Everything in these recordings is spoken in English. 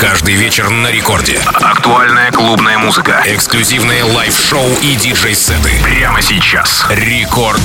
Каждый вечер на рекорде. Актуальная клубная музыка. Эксклюзивные лайв-шоу и диджей-сеты. Прямо сейчас. Рекорд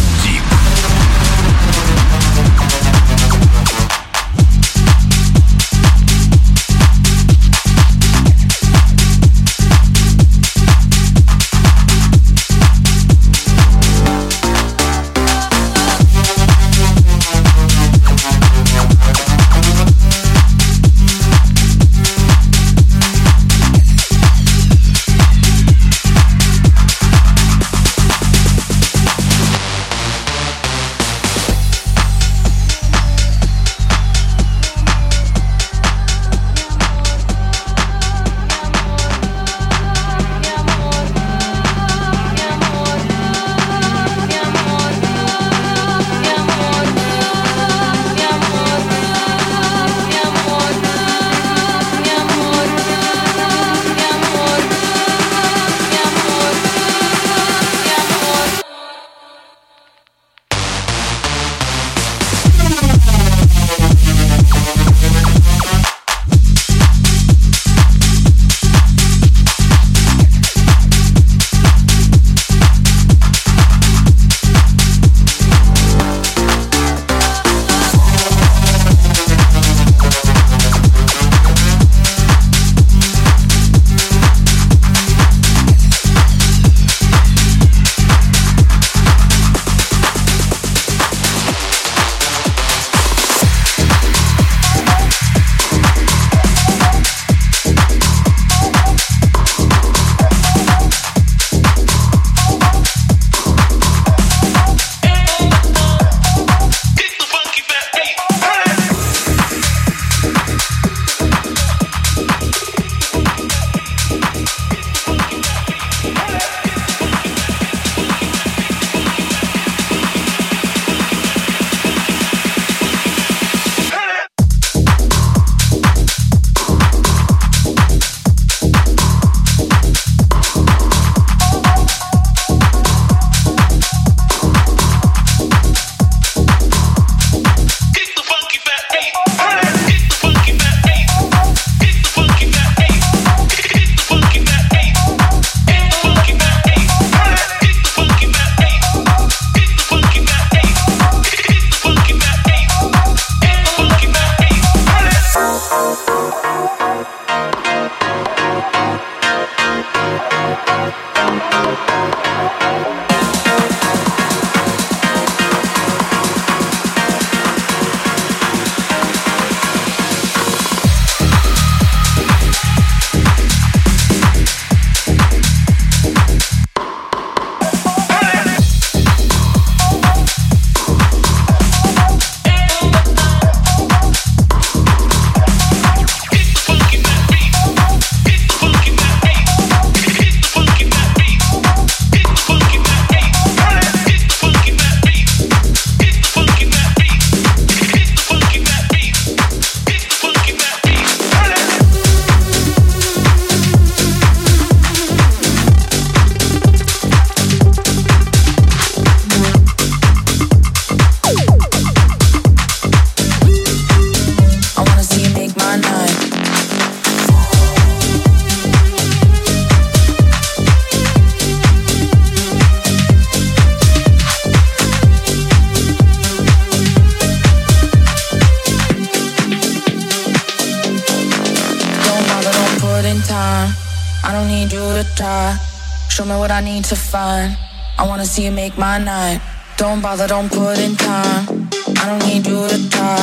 Show me what I need to find. I wanna see you make my night. Don't bother, don't put in time. I don't need you to try.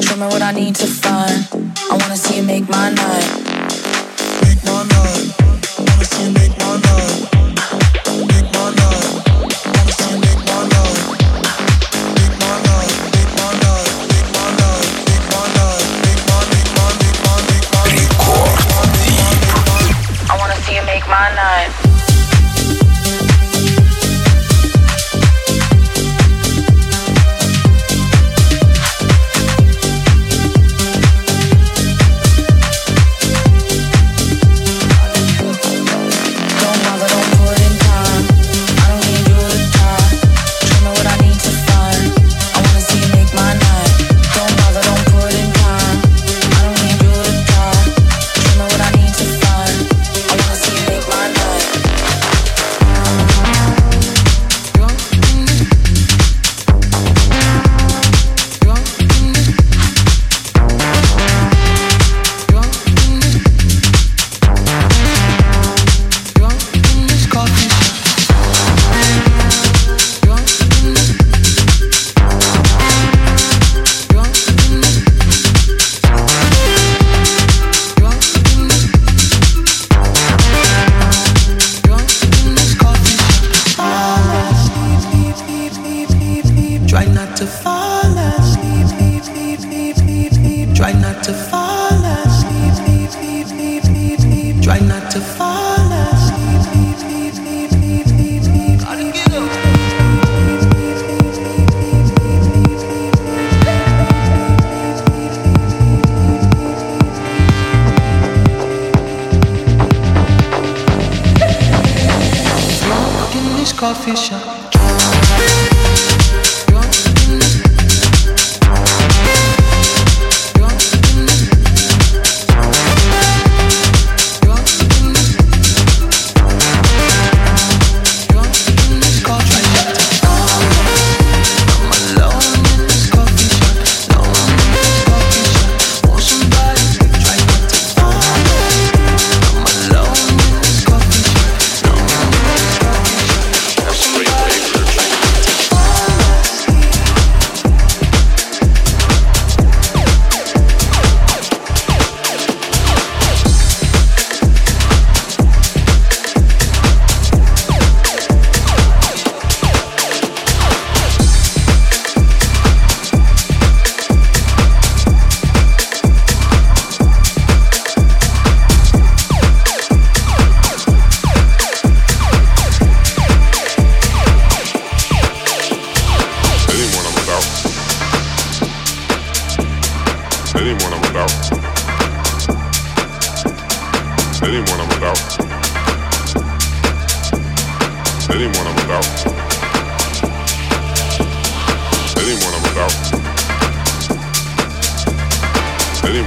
Show me what I need to find. I wanna see you make my night.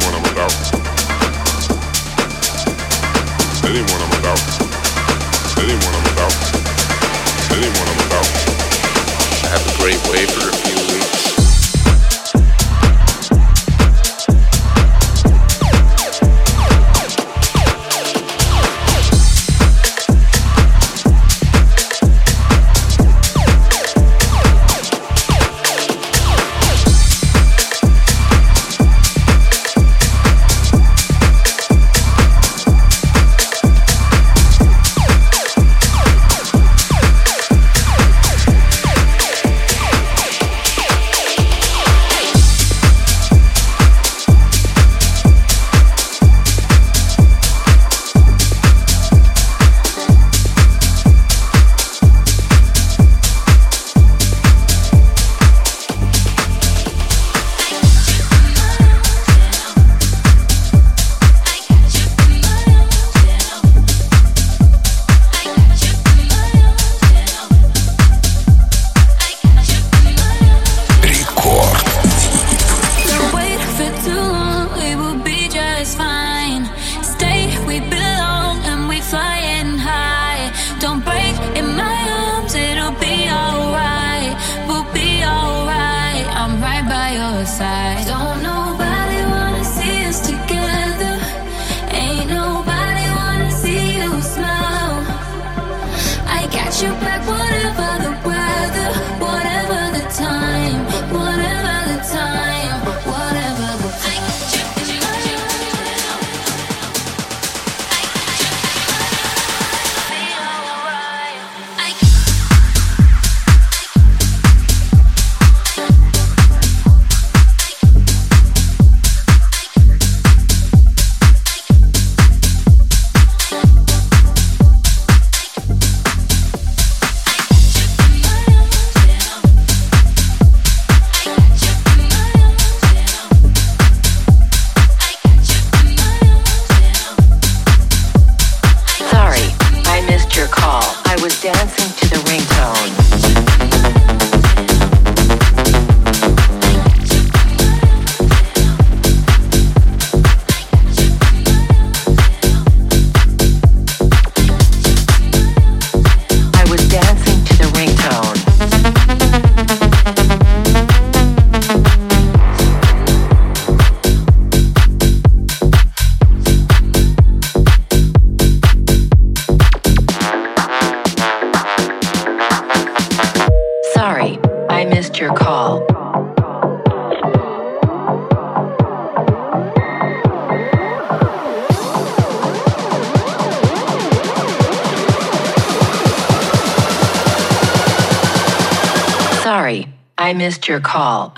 Sorry, I your call.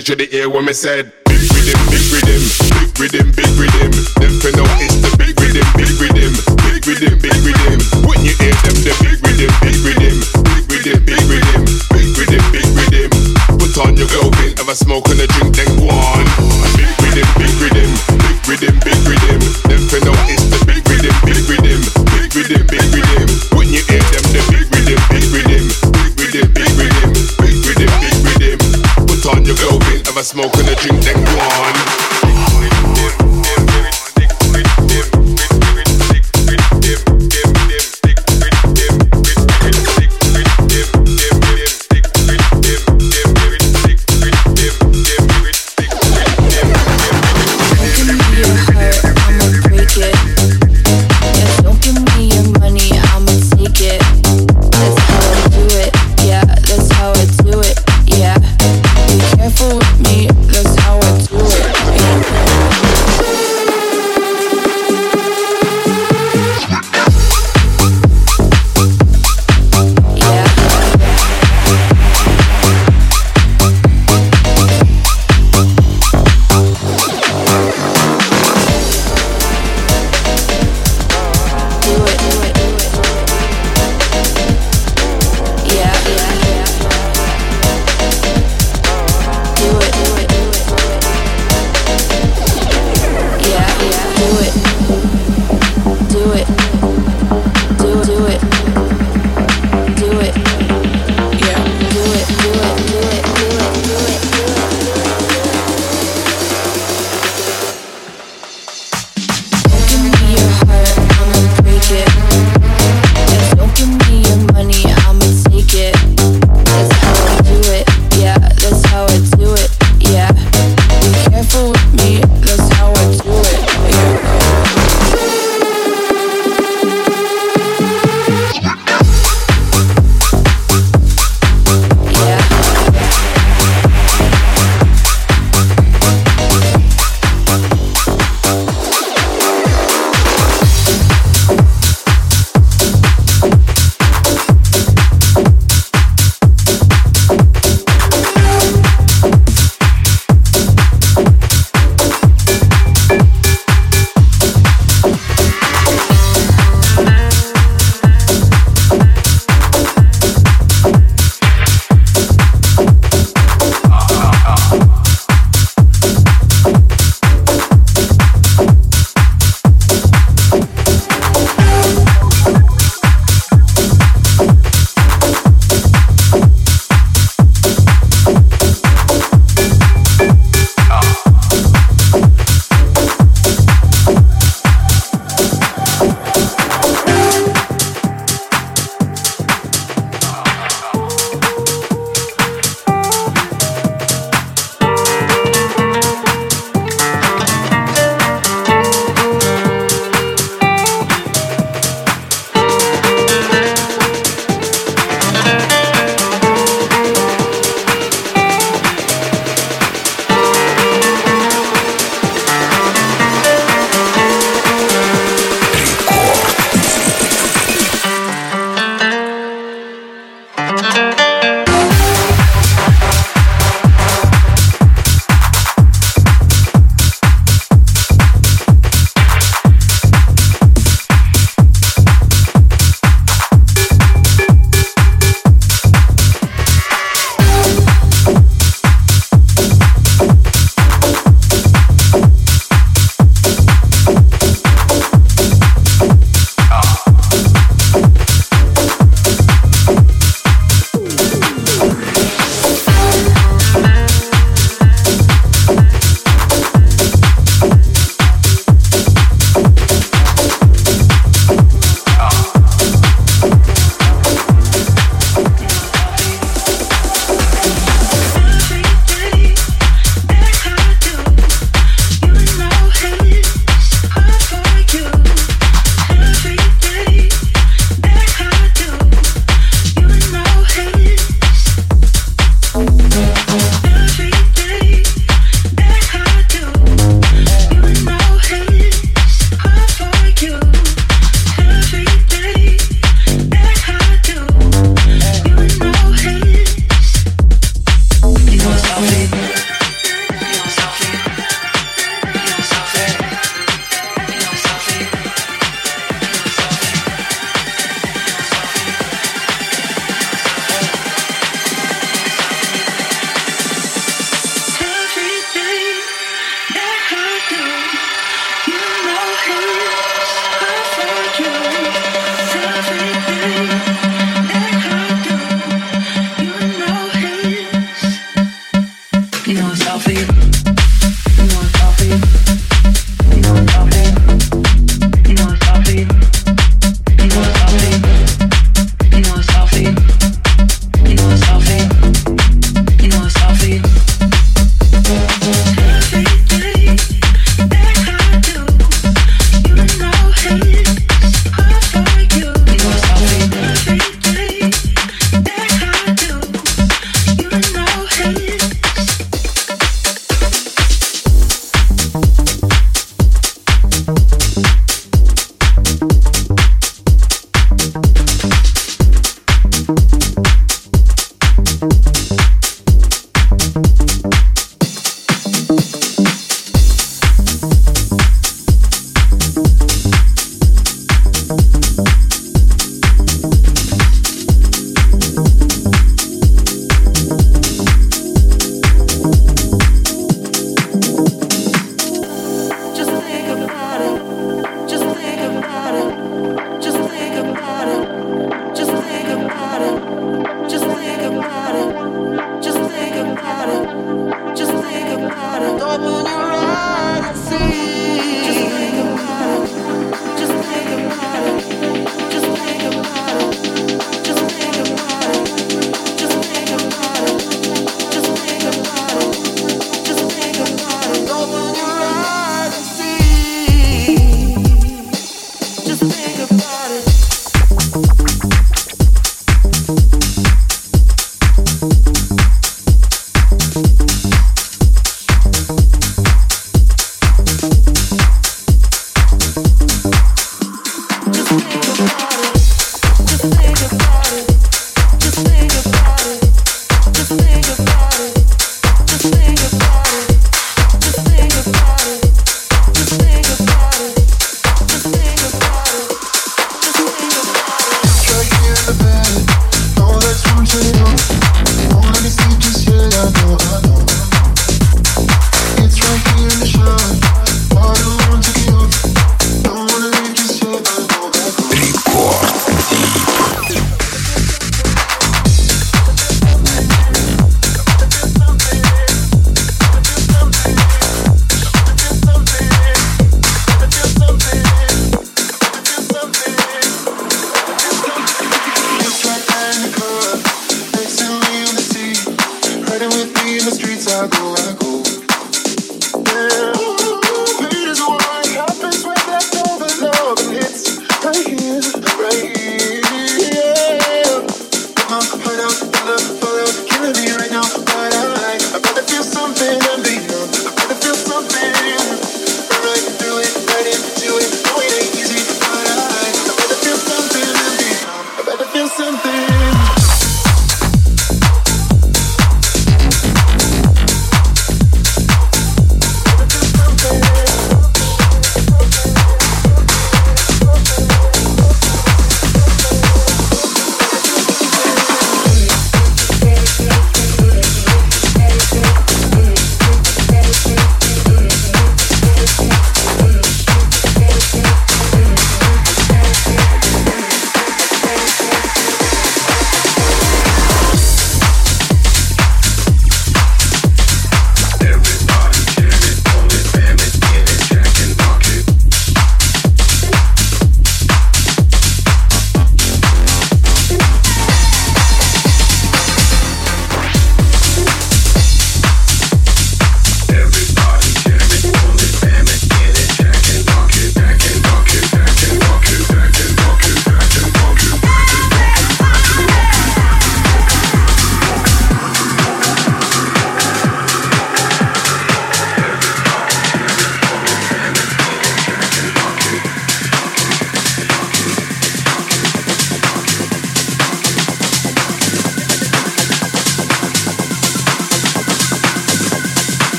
Head to the ear when me said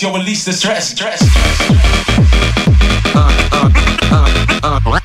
You'll release the stress. stress. Uh, uh, uh,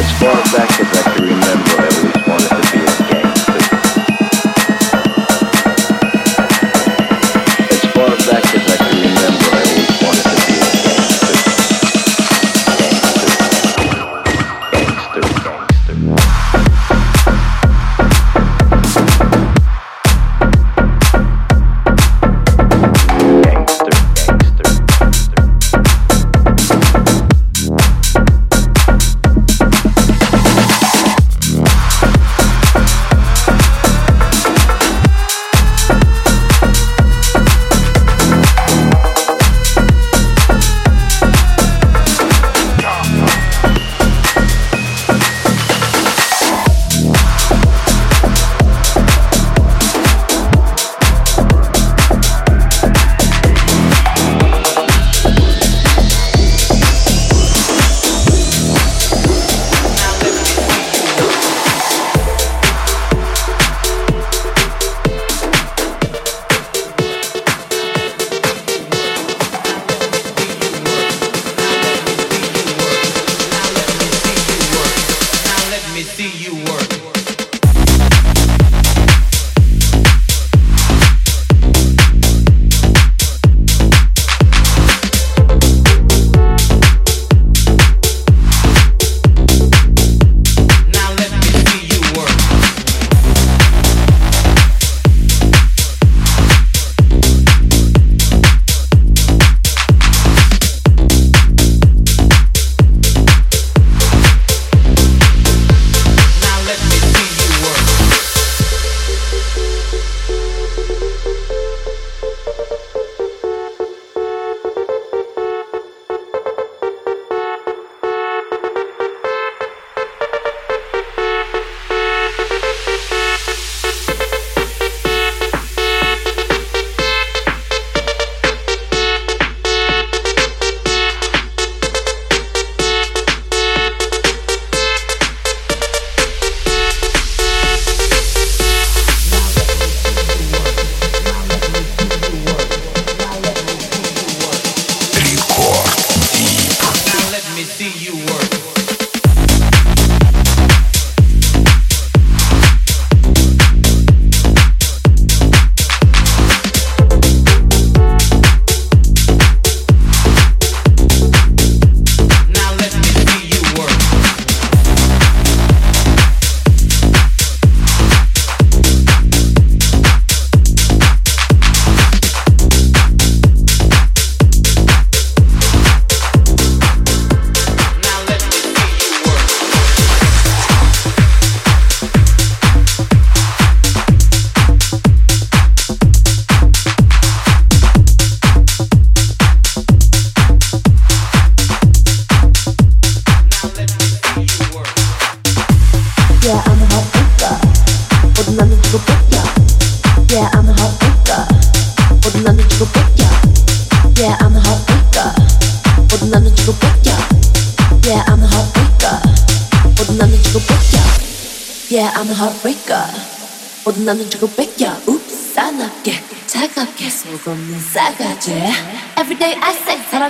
uh. far I'm a hot Yeah, I'm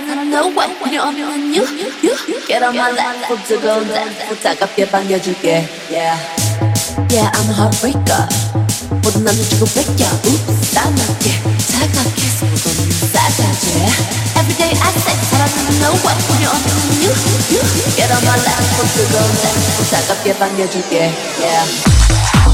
say 사랑은 no way. 필요 없는 you, you. Get on my lap, 속 뜨거운 날 차갑게 반겨줄게. Yeah, yeah, I'm a heartbreaker. 모든 나는 주고 뺏겨. Oops, 싸납게 차갑게 속없는 싸가지. Every day I say 사랑은 no way. 필요 없는 you, you. Get on my lap, 속 뜨거운 날 차갑게 반겨줄게. Yeah.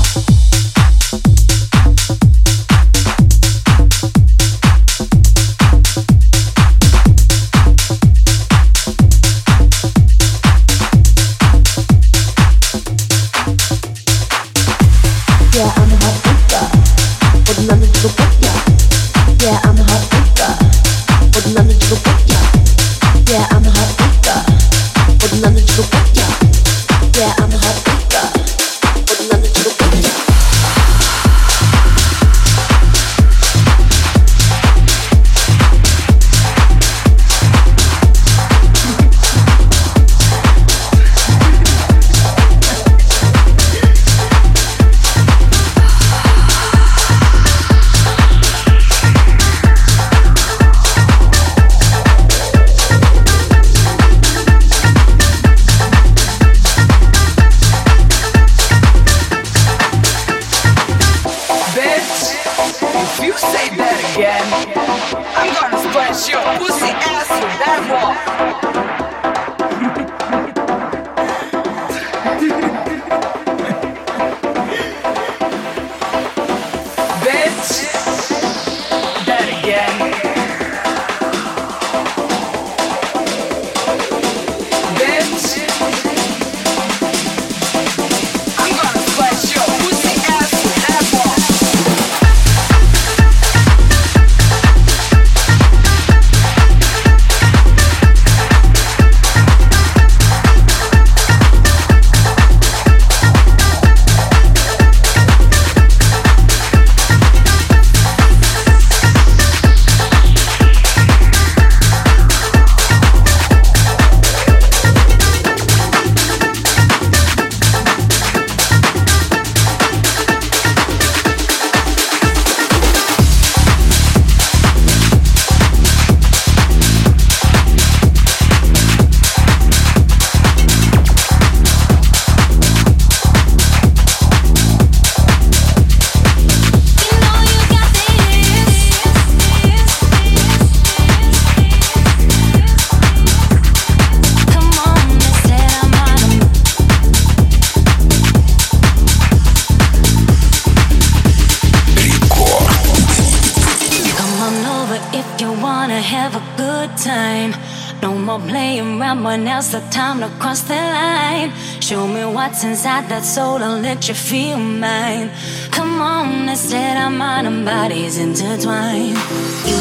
What's inside that soul and let you feel mine. Come on, instead our mind and bodies intertwined. You